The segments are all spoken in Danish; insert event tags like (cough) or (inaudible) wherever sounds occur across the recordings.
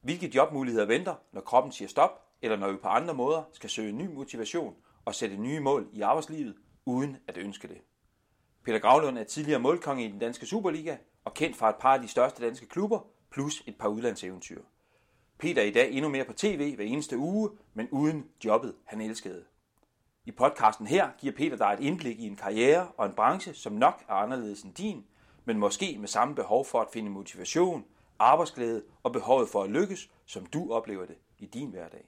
Hvilke jobmuligheder venter, når kroppen siger stop, eller når vi på andre måder skal søge ny motivation og sætte nye mål i arbejdslivet, uden at ønske det. Peter Gravlund er tidligere målkonge i den danske Superliga og kendt fra et par af de største danske klubber, plus et par udlandseventyr. Peter er i dag endnu mere på tv hver eneste uge, men uden jobbet, han elskede. I podcasten her giver Peter dig et indblik i en karriere og en branche, som nok er anderledes end din, men måske med samme behov for at finde motivation, arbejdsglæde og behovet for at lykkes, som du oplever det i din hverdag.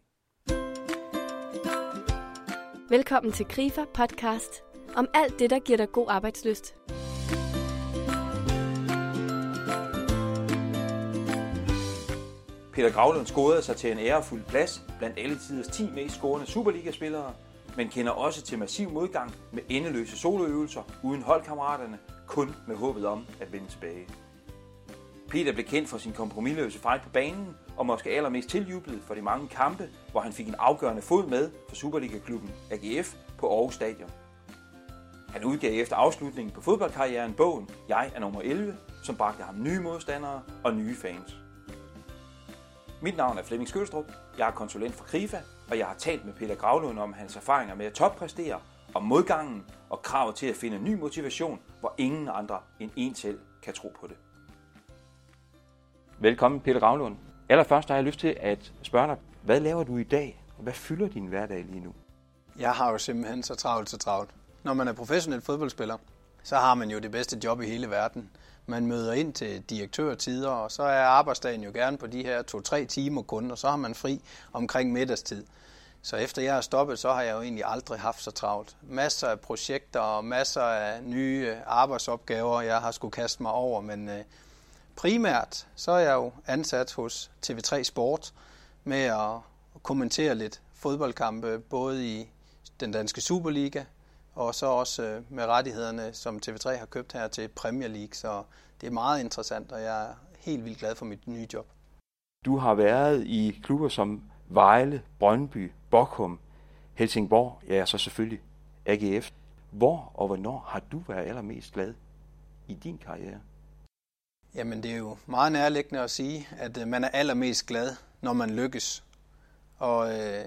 Velkommen til Grifer Podcast om alt det, der giver dig god arbejdsløst. Peter Gravlund scorede sig til en ærefuld plads blandt alle tiders 10 mest scorende Superliga-spillere, men kender også til massiv modgang med endeløse soloøvelser uden holdkammeraterne, kun med håbet om at vende tilbage. Peter blev kendt for sin kompromilløse fight på banen, og måske allermest tiljublet for de mange kampe, hvor han fik en afgørende fod med for Superliga-klubben AGF på Aarhus Stadion. Han udgav efter afslutningen på fodboldkarrieren bogen Jeg er nummer 11, som bragte ham nye modstandere og nye fans. Mit navn er Flemming Skølstrup, jeg er konsulent for Krifa, og jeg har talt med Peter Gravlund om hans erfaringer med at toppræstere, om modgangen og kravet til at finde ny motivation, hvor ingen andre end en selv kan tro på det. Velkommen Peter Ravlund. Allerførst har jeg lyst til at spørge dig, hvad laver du i dag, og hvad fylder din hverdag lige nu? Jeg har jo simpelthen så travlt, så travlt. Når man er professionel fodboldspiller, så har man jo det bedste job i hele verden. Man møder ind til direktørtider, og så er arbejdsdagen jo gerne på de her to-tre timer kun, og så har man fri omkring middagstid. Så efter jeg er stoppet, så har jeg jo egentlig aldrig haft så travlt. Masser af projekter og masser af nye arbejdsopgaver, jeg har skulle kaste mig over, men øh, primært så er jeg jo ansat hos TV3 Sport med at kommentere lidt fodboldkampe, både i den danske Superliga, og så også øh, med rettighederne, som TV3 har købt her til Premier League. Så det er meget interessant, og jeg er helt vildt glad for mit nye job. Du har været i klubber som Vejle, Brøndby, Bochum, Helsingborg, ja, så selvfølgelig AGF. Hvor og hvornår har du været allermest glad i din karriere? Jamen, det er jo meget nærliggende at sige, at øh, man er allermest glad, når man lykkes. Og øh,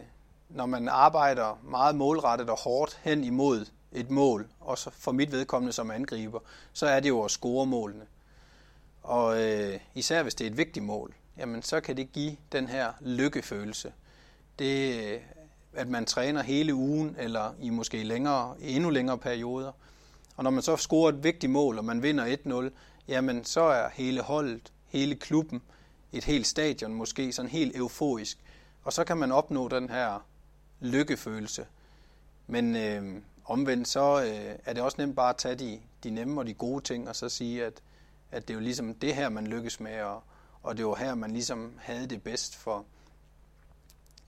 når man arbejder meget målrettet og hårdt hen imod et mål, også for mit vedkommende som angriber, så er det jo at score målene. Og øh, især hvis det er et vigtigt mål, jamen så kan det give den her lykkefølelse. Det, øh, at man træner hele ugen, eller i måske længere, endnu længere perioder. Og når man så scorer et vigtigt mål, og man vinder 1-0, jamen så er hele holdet, hele klubben, et helt stadion måske sådan helt euforisk. Og så kan man opnå den her lykkefølelse. Men øh, omvendt så øh, er det også nemt bare at tage de, de nemme og de gode ting, og så sige, at, at det er jo ligesom det her, man lykkes med, og, og det var her, man ligesom havde det bedst for.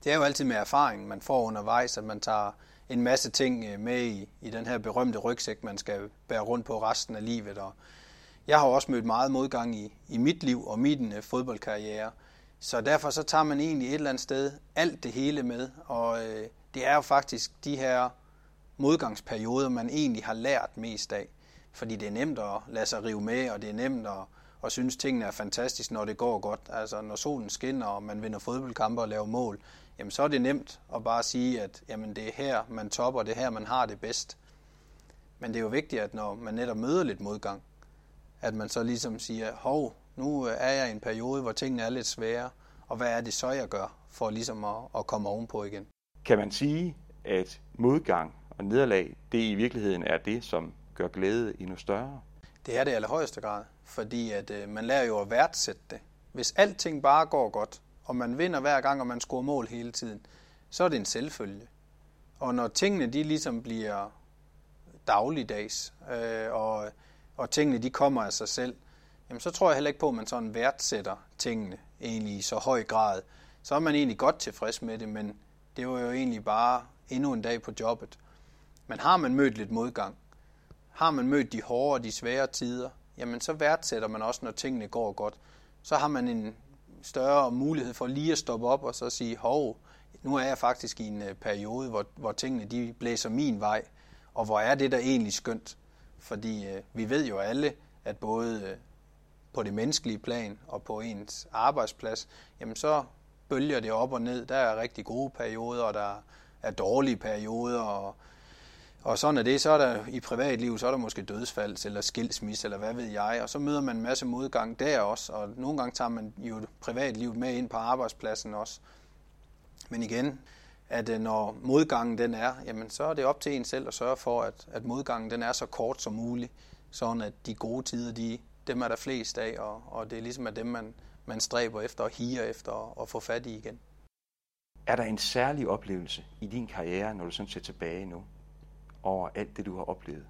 Det er jo altid med erfaring, man får undervejs, at man tager en masse ting øh, med i, i den her berømte rygsæk, man skal bære rundt på resten af livet. Og jeg har også mødt meget modgang i, i mit liv og min øh, fodboldkarriere. Så derfor så tager man egentlig et eller andet sted alt det hele med, og øh, det er jo faktisk de her modgangsperioder, man egentlig har lært mest af. Fordi det er nemt at lade sig rive med, og det er nemt at, at synes, tingene er fantastiske, når det går godt. Altså når solen skinner, og man vinder fodboldkampe og laver mål, jamen så er det nemt at bare sige, at jamen, det er her, man topper, det er her, man har det bedst. Men det er jo vigtigt, at når man netop møder lidt modgang, at man så ligesom siger, hov, nu er jeg i en periode, hvor tingene er lidt svære, og hvad er det så, jeg gør for ligesom at, at komme ovenpå igen? Kan man sige, at modgang og nederlag, det i virkeligheden er det, som gør glæde endnu større? Det er det i allerhøjeste grad, fordi at øh, man lærer jo at værdsætte det. Hvis alting bare går godt, og man vinder hver gang, og man scorer mål hele tiden, så er det en selvfølge. Og når tingene de ligesom bliver dagligdags, øh, og, og tingene de kommer af sig selv, jamen så tror jeg heller ikke på, at man sådan værdsætter tingene egentlig i så høj grad. Så er man egentlig godt tilfreds med det, men det var jo egentlig bare endnu en dag på jobbet. Men har man mødt lidt modgang, har man mødt de hårde og de svære tider, jamen så værdsætter man også, når tingene går godt. Så har man en større mulighed for lige at stoppe op og så sige, hov, nu er jeg faktisk i en øh, periode, hvor, hvor tingene de blæser min vej, og hvor er det der egentlig skønt. Fordi øh, vi ved jo alle, at både øh, på det menneskelige plan og på ens arbejdsplads, jamen så bølger det op og ned. Der er rigtig gode perioder, og der er dårlige perioder, og, og sådan er det. Så er der i privatlivet, så er der måske dødsfald eller skilsmisse, eller hvad ved jeg, og så møder man en masse modgang der også, og nogle gange tager man jo privatlivet med ind på arbejdspladsen også. Men igen, at øh, når modgangen den er, jamen så er det op til en selv at sørge for, at, at modgangen den er så kort som muligt, sådan at de gode tider, de, dem er der flest af, og, og det er ligesom at dem, man, man stræber efter og higer efter at, at få fat i igen. Er der en særlig oplevelse i din karriere, når du sådan ser tilbage nu, over alt det, du har oplevet?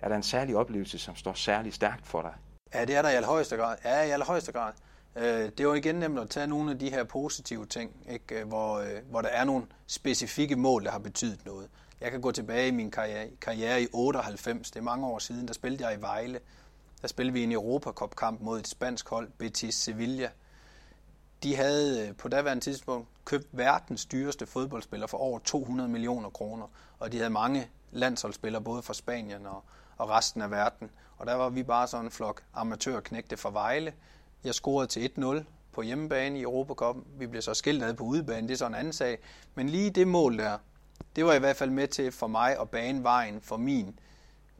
Er der en særlig oplevelse, som står særlig stærkt for dig? Ja, det er der i allerhøjeste grad. Ja, i allerhøjeste grad. Øh, det er jo igen nemt at tage nogle af de her positive ting, ikke? Øh, hvor, øh, hvor der er nogle specifikke mål, der har betydet noget. Jeg kan gå tilbage i min karriere, karriere i 98, det er mange år siden, der spillede jeg i Vejle. Der spillede vi en Europacup-kamp mod et spansk hold, Betis Sevilla. De havde øh, på daværende tidspunkt købt verdens dyreste fodboldspiller for over 200 millioner kroner, og de havde mange landsholdsspillere både fra Spanien og, og resten af verden. Og der var vi bare sådan en flok amatørknægte fra Vejle, jeg scorede til 1-0 på hjemmebane i Europacup. Vi blev så skilt ad på udebane, det er så en anden sag. Men lige det mål der, det var i hvert fald med til for mig at bane vejen for min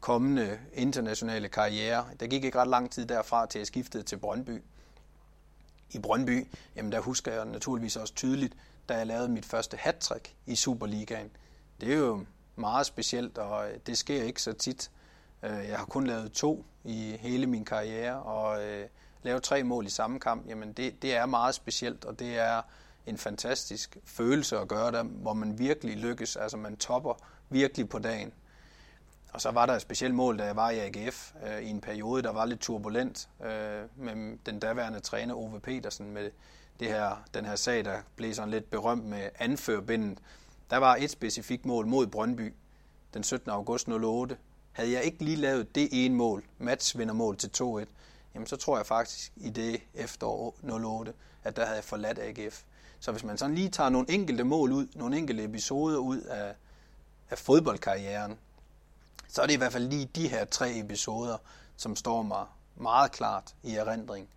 kommende internationale karriere. Der gik ikke ret lang tid derfra til jeg skiftede til Brøndby. I Brøndby, jamen der husker jeg naturligvis også tydeligt, da jeg lavede mit første hattrick i Superligaen. Det er jo meget specielt, og det sker ikke så tit. Øh, jeg har kun lavet to i hele min karriere, og øh, lave tre mål i samme kamp, jamen det, det er meget specielt, og det er en fantastisk følelse at gøre det, hvor man virkelig lykkes, altså man topper virkelig på dagen. Og så var der et specielt mål, da jeg var i AGF øh, i en periode, der var lidt turbulent øh, med den daværende træner Ove Petersen med det her, den her sag, der blev sådan lidt berømt med anførbindet. Der var et specifikt mål mod Brøndby den 17. august 08. Havde jeg ikke lige lavet det ene mål, matchvindermål til 2-1, jamen så tror jeg faktisk i det efterår 08, at der havde jeg forladt AGF. Så hvis man sådan lige tager nogle enkelte mål ud, nogle enkelte episoder ud af, af fodboldkarrieren, så er det i hvert fald lige de her tre episoder, som står mig meget klart i erindring.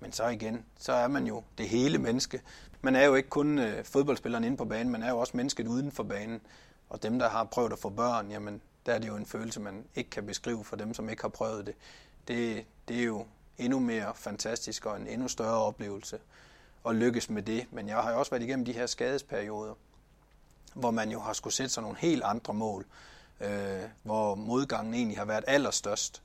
Men så igen, så er man jo det hele menneske. Man er jo ikke kun øh, fodboldspilleren inde på banen, man er jo også mennesket uden for banen. Og dem, der har prøvet at få børn, jamen, der er det jo en følelse, man ikke kan beskrive for dem, som ikke har prøvet det. Det, det er jo endnu mere fantastisk og en endnu større oplevelse og lykkes med det. Men jeg har jo også været igennem de her skadesperioder, hvor man jo har skulle sætte sig nogle helt andre mål, øh, hvor modgangen egentlig har været allerstørst.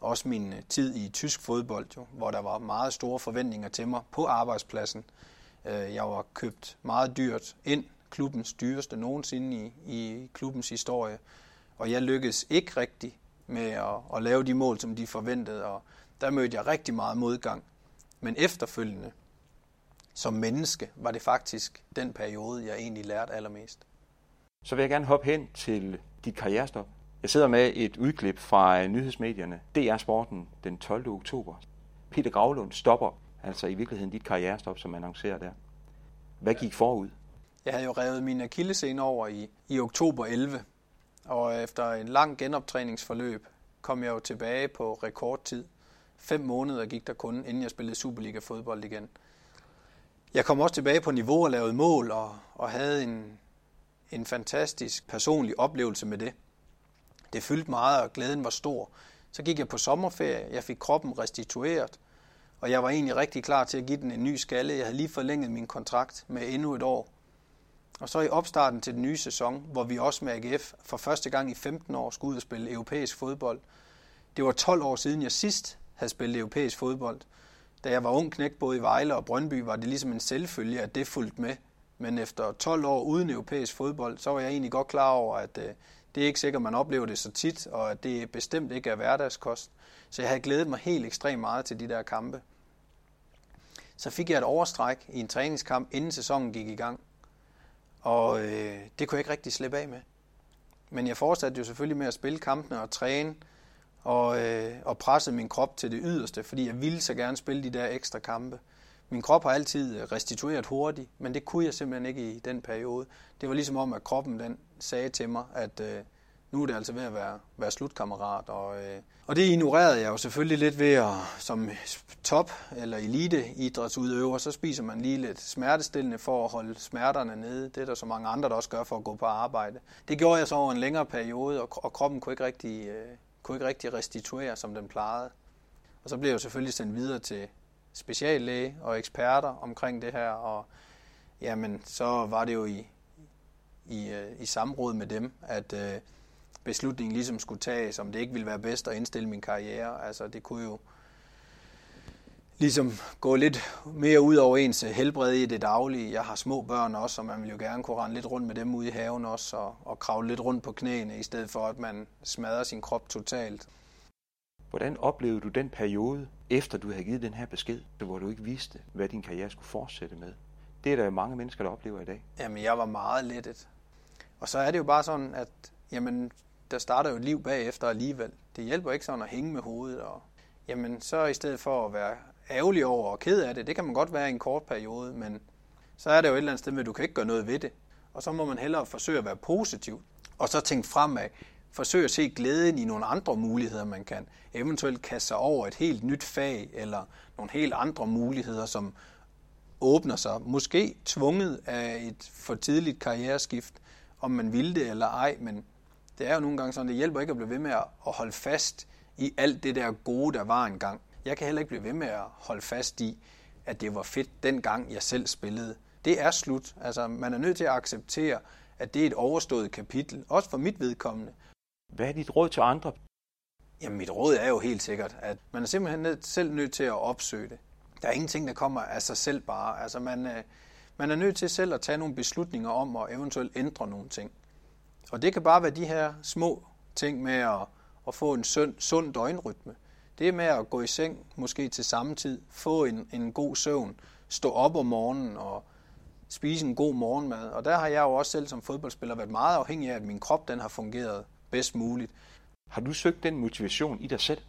Også min øh, tid i tysk fodbold, jo, hvor der var meget store forventninger til mig på arbejdspladsen. Øh, jeg var købt meget dyrt ind, klubbens dyreste nogensinde i, i klubbens historie, og jeg lykkedes ikke rigtigt med at, at lave de mål, som de forventede, og der mødte jeg rigtig meget modgang. Men efterfølgende, som menneske, var det faktisk den periode, jeg egentlig lærte allermest. Så vil jeg gerne hoppe hen til dit karrierestop. Jeg sidder med et udklip fra nyhedsmedierne. DR Sporten den 12. oktober. Peter Gravlund stopper altså i virkeligheden dit karrierestop, som annoncerer der. Hvad gik forud? Jeg havde jo revet min akillescene over i, i oktober 11, og efter en lang genoptræningsforløb kom jeg jo tilbage på rekordtid. Fem måneder gik der kun, inden jeg spillede Superliga-fodbold igen. Jeg kom også tilbage på niveau og lavede mål, og, og havde en, en fantastisk personlig oplevelse med det. Det fyldte meget, og glæden var stor. Så gik jeg på sommerferie, jeg fik kroppen restitueret, og jeg var egentlig rigtig klar til at give den en ny skalle. Jeg havde lige forlænget min kontrakt med endnu et år. Og så i opstarten til den nye sæson, hvor vi også med AGF for første gang i 15 år skulle ud og spille europæisk fodbold. Det var 12 år siden, jeg sidst havde spillet europæisk fodbold. Da jeg var ung knæk både i Vejle og Brøndby, var det ligesom en selvfølge, at det fulgte med. Men efter 12 år uden europæisk fodbold, så var jeg egentlig godt klar over, at øh, det er ikke sikkert, man oplever det så tit, og at det bestemt ikke er hverdagskost. Så jeg havde glædet mig helt ekstremt meget til de der kampe. Så fik jeg et overstræk i en træningskamp, inden sæsonen gik i gang. Og øh, det kunne jeg ikke rigtig slippe af med. Men jeg fortsatte jo selvfølgelig med at spille kampene og træne, og, øh, og pressede min krop til det yderste, fordi jeg ville så gerne spille de der ekstra kampe. Min krop har altid restitueret hurtigt, men det kunne jeg simpelthen ikke i den periode. Det var ligesom om, at kroppen den sagde til mig, at øh, nu er det altså ved at være, være slutkammerat. Og, øh, og det ignorerede jeg jo selvfølgelig lidt ved at, som top- eller elite idrætsudøver, så spiser man lige lidt smertestillende for at holde smerterne nede. Det er der så mange andre, der også gør for at gå på arbejde. Det gjorde jeg så over en længere periode, og, og kroppen kunne ikke, rigtig, øh, kunne ikke rigtig restituere, som den plejede. Og så blev jeg selvfølgelig sendt videre til speciallæge og eksperter omkring det her, og jamen, så var det jo i, i, øh, i samråd med dem, at øh, beslutningen ligesom skulle tages, om det ikke ville være bedst at indstille min karriere. Altså det kunne jo ligesom gå lidt mere ud over ens helbred i det daglige. Jeg har små børn også, og man vil jo gerne kunne rende lidt rundt med dem ude i haven også, og, og kravle lidt rundt på knæene, i stedet for at man smadrer sin krop totalt. Hvordan oplevede du den periode, efter du havde givet den her besked, hvor du ikke vidste, hvad din karriere skulle fortsætte med? Det er der mange mennesker, der oplever i dag. Jamen, jeg var meget lettet. Og så er det jo bare sådan, at jamen, der starter jo et liv bagefter alligevel. Det hjælper ikke sådan at hænge med hovedet. Og, jamen, så i stedet for at være ærgerlig over og ked af det, det kan man godt være i en kort periode, men så er det jo et eller andet sted, hvor du kan ikke gøre noget ved det. Og så må man hellere forsøge at være positiv, og så tænke fremad. Forsøge at se glæden i nogle andre muligheder, man kan. Eventuelt kaste sig over et helt nyt fag, eller nogle helt andre muligheder, som åbner sig. Måske tvunget af et for tidligt karriereskift, om man vil det eller ej, men det er jo nogle gange sådan, det hjælper ikke at blive ved med at holde fast i alt det der gode, der var engang. Jeg kan heller ikke blive ved med at holde fast i, at det var fedt dengang, jeg selv spillede. Det er slut. Altså, man er nødt til at acceptere, at det er et overstået kapitel, også for mit vedkommende. Hvad er dit råd til andre? Jamen, mit råd er jo helt sikkert, at man er simpelthen selv nødt til at opsøge det. Der er ingenting, der kommer af sig selv bare. Altså, man, øh, man er nødt til selv at tage nogle beslutninger om at eventuelt ændre nogle ting. Og det kan bare være de her små ting med at, at få en sund, sund døgnrytme. Det med at gå i seng måske til samme tid, få en, en god søvn, stå op om morgenen og spise en god morgenmad. Og der har jeg jo også selv som fodboldspiller været meget afhængig af, at min krop den har fungeret bedst muligt. Har du søgt den motivation i dig selv?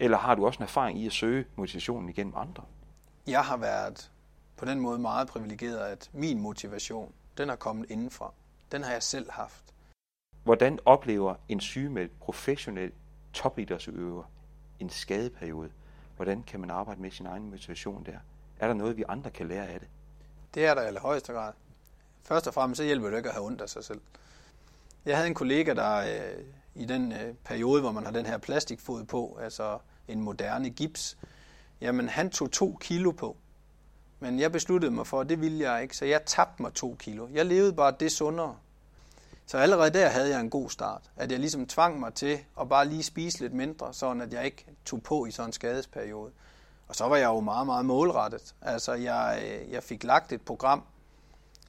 Eller har du også en erfaring i at søge motivationen igennem andre? Jeg har været på den måde meget privilegeret, at min motivation, den er kommet indenfra. Den har jeg selv haft. Hvordan oplever en sygemeldt professionel topidrætsøver en skadeperiode? Hvordan kan man arbejde med sin egen motivation der? Er der noget, vi andre kan lære af det? Det er der i allerhøjeste grad. Først og fremmest så hjælper det ikke at have ondt af sig selv. Jeg havde en kollega, der øh, i den øh, periode, hvor man har den her plastikfod på, altså en moderne gips, jamen han tog to kilo på. Men jeg besluttede mig for, at det ville jeg ikke, så jeg tabte mig to kilo. Jeg levede bare det sundere. Så allerede der havde jeg en god start. At jeg ligesom tvang mig til at bare lige spise lidt mindre, sådan at jeg ikke tog på i sådan en skadesperiode. Og så var jeg jo meget, meget målrettet. Altså jeg, øh, jeg fik lagt et program,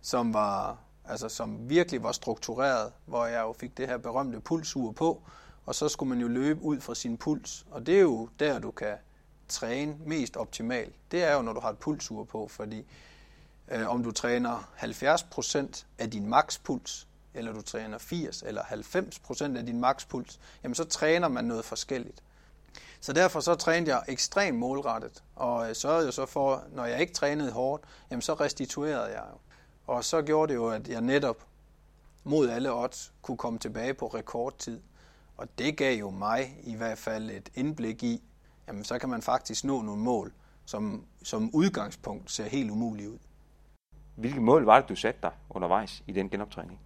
som var altså som virkelig var struktureret, hvor jeg jo fik det her berømte pulsur på, og så skulle man jo løbe ud fra sin puls. Og det er jo der, du kan træne mest optimalt. Det er jo, når du har et pulsur på, fordi øh, om du træner 70% af din makspuls, eller du træner 80 eller 90% af din makspuls, jamen så træner man noget forskelligt. Så derfor så trænede jeg ekstremt målrettet, og øh, sørgede jo så for, når jeg ikke trænede hårdt, jamen så restituerede jeg jo. Og så gjorde det jo, at jeg netop mod alle odds kunne komme tilbage på rekordtid. Og det gav jo mig i hvert fald et indblik i, jamen så kan man faktisk nå nogle mål, som som udgangspunkt ser helt umulige ud. Hvilke mål var det, du satte dig undervejs i den genoptræning?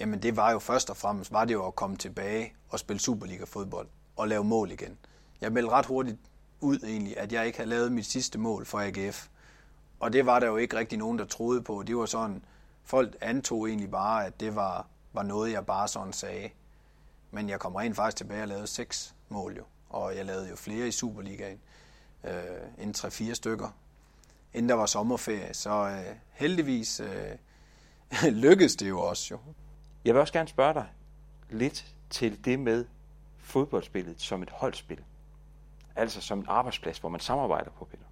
Jamen det var jo først og fremmest, var det jo at komme tilbage og spille Superliga-fodbold og lave mål igen. Jeg meldte ret hurtigt ud egentlig, at jeg ikke havde lavet mit sidste mål for AGF. Og det var der jo ikke rigtig nogen, der troede på. Det var sådan, folk antog egentlig bare, at det var, var noget, jeg bare sådan sagde. Men jeg kom rent faktisk tilbage og lavede seks mål jo. Og jeg lavede jo flere i Superligaen. Øh, en tre-fire stykker. Inden der var sommerferie. Så øh, heldigvis øh, (laughs) lykkedes det jo også jo. Jeg vil også gerne spørge dig lidt til det med fodboldspillet som et holdspil. Altså som en arbejdsplads, hvor man samarbejder på, Peter.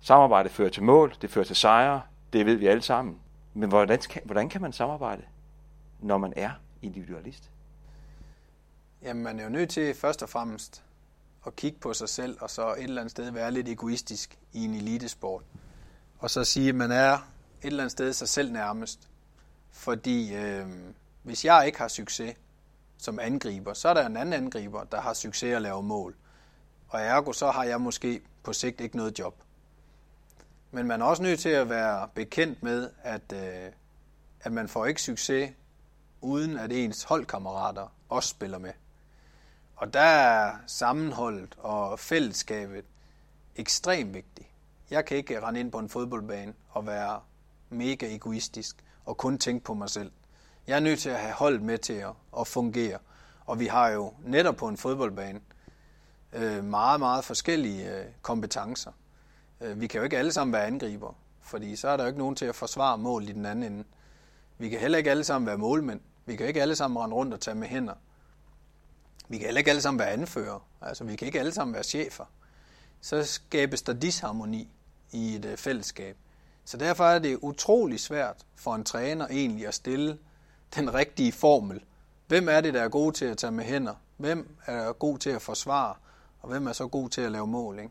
Samarbejde fører til mål, det fører til sejre, det ved vi alle sammen. Men hvordan kan, hvordan kan man samarbejde, når man er individualist? Jamen, man er jo nødt til først og fremmest at kigge på sig selv, og så et eller andet sted være lidt egoistisk i en elitesport. Og så sige, at man er et eller andet sted sig selv nærmest. Fordi øh, Hvis jeg ikke har succes som angriber, så er der en anden angriber, der har succes at lave mål. Og ergo så har jeg måske på sigt ikke noget job. Men man er også nødt til at være bekendt med, at, øh, at man får ikke succes, uden at ens holdkammerater også spiller med. Og der er sammenholdet og fællesskabet ekstremt vigtigt. Jeg kan ikke rende ind på en fodboldbane og være mega egoistisk og kun tænke på mig selv. Jeg er nødt til at have holdet med til at, at fungere. Og vi har jo netop på en fodboldbane øh, meget, meget forskellige øh, kompetencer. Øh, vi kan jo ikke alle sammen være angriber, fordi så er der jo ikke nogen til at forsvare mål i den anden ende. Vi kan heller ikke alle sammen være målmænd. Vi kan ikke alle sammen rende rundt og tage med hænder. Vi kan heller ikke alle sammen være anfører. Altså, vi kan ikke alle sammen være chefer. Så skabes der disharmoni i et øh, fællesskab. Så derfor er det utrolig svært for en træner egentlig at stille den rigtige formel. Hvem er det, der er god til at tage med hænder? Hvem er god til at forsvare? Og hvem er så god til at lave mål? Ikke?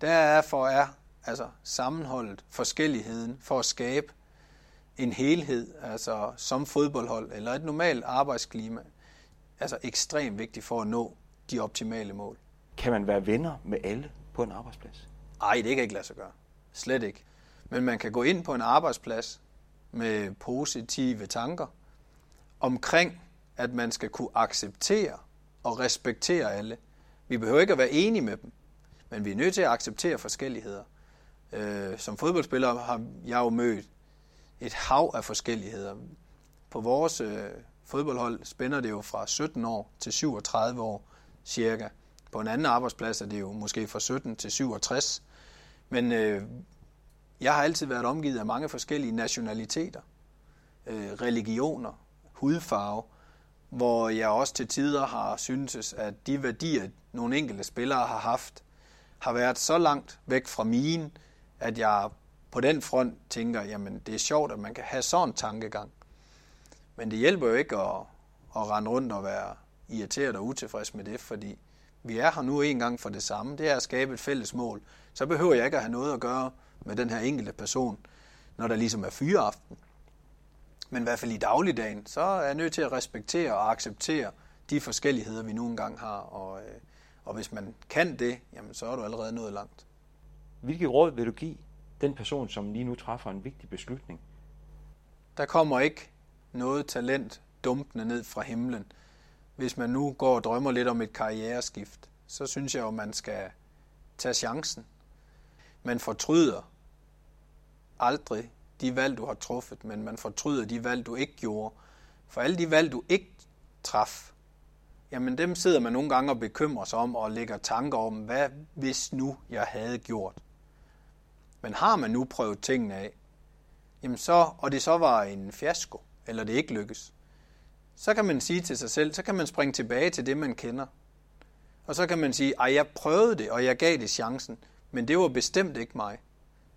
Derfor er altså sammenholdet, forskelligheden for at skabe en helhed, altså som fodboldhold eller et normalt arbejdsklima, altså ekstremt vigtigt for at nå de optimale mål. Kan man være venner med alle på en arbejdsplads? Nej, det kan ikke lade sig gøre. Slet ikke. Men man kan gå ind på en arbejdsplads med positive tanker omkring, at man skal kunne acceptere og respektere alle. Vi behøver ikke at være enige med dem, men vi er nødt til at acceptere forskelligheder. Øh, som fodboldspiller har jeg jo mødt et hav af forskelligheder. På vores øh, fodboldhold spænder det jo fra 17 år til 37 år cirka. På en anden arbejdsplads er det jo måske fra 17 til 67. Men øh, jeg har altid været omgivet af mange forskellige nationaliteter, øh, religioner, hudfarve, hvor jeg også til tider har syntes, at de værdier, nogle enkelte spillere har haft, har været så langt væk fra mine, at jeg på den front tænker, jamen det er sjovt, at man kan have sådan en tankegang. Men det hjælper jo ikke at, at rende rundt og være irriteret og utilfreds med det, fordi vi er her nu en gang for det samme. Det er at skabe et fælles mål. Så behøver jeg ikke at have noget at gøre med den her enkelte person, når der ligesom er fyreaften. Men i hvert fald i dagligdagen, så er jeg nødt til at respektere og acceptere de forskelligheder, vi nogle gange har. Og, øh, og hvis man kan det, jamen, så er du allerede nået langt. Hvilke råd vil du give den person, som lige nu træffer en vigtig beslutning? Der kommer ikke noget talent dumpende ned fra himlen. Hvis man nu går og drømmer lidt om et karriereskift, så synes jeg jo, man skal tage chancen. Man fortryder aldrig de valg, du har truffet, men man fortryder de valg, du ikke gjorde. For alle de valg, du ikke traf, jamen dem sidder man nogle gange og bekymrer sig om og lægger tanker om, hvad hvis nu jeg havde gjort. Men har man nu prøvet tingene af, jamen så, og det så var en fiasko, eller det ikke lykkes, så kan man sige til sig selv, så kan man springe tilbage til det, man kender. Og så kan man sige, at jeg prøvede det, og jeg gav det chancen, men det var bestemt ikke mig.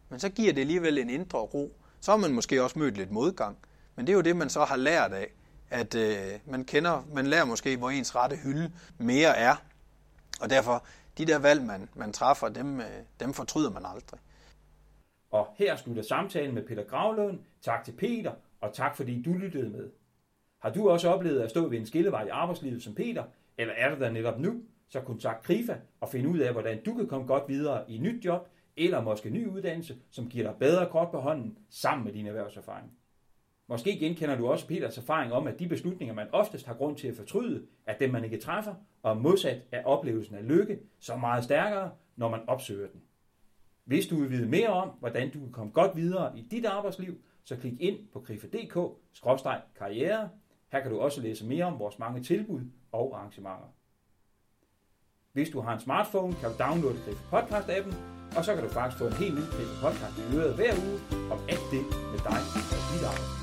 Men så giver det alligevel en indre ro. Så har man måske også mødt lidt modgang. Men det er jo det, man så har lært af, at øh, man kender, man lærer måske, hvor ens rette hylde mere er. Og derfor, de der valg, man, man træffer, dem, øh, dem fortryder man aldrig. Og her slutter samtalen med Peter Gravlund. Tak til Peter, og tak fordi du lyttede med. Har du også oplevet at stå ved en skillevej i arbejdslivet som Peter, eller er du der netop nu, så kontakt Krifa og find ud af, hvordan du kan komme godt videre i nyt job, eller måske ny uddannelse, som giver dig bedre kort på hånden sammen med din erhvervserfaring. Måske genkender du også Peters erfaring om, at de beslutninger, man oftest har grund til at fortryde, er dem, man ikke træffer, og modsat er oplevelsen af lykke så meget stærkere, når man opsøger den. Hvis du vil vide mere om, hvordan du kan komme godt videre i dit arbejdsliv, så klik ind på grife.dk-karriere. Her kan du også læse mere om vores mange tilbud og arrangementer. Hvis du har en smartphone, kan du downloade Griffe Podcast-appen, og så kan du faktisk få en helt ny Griffe Podcast i øret hver uge om alt det med dig og dit arbejde.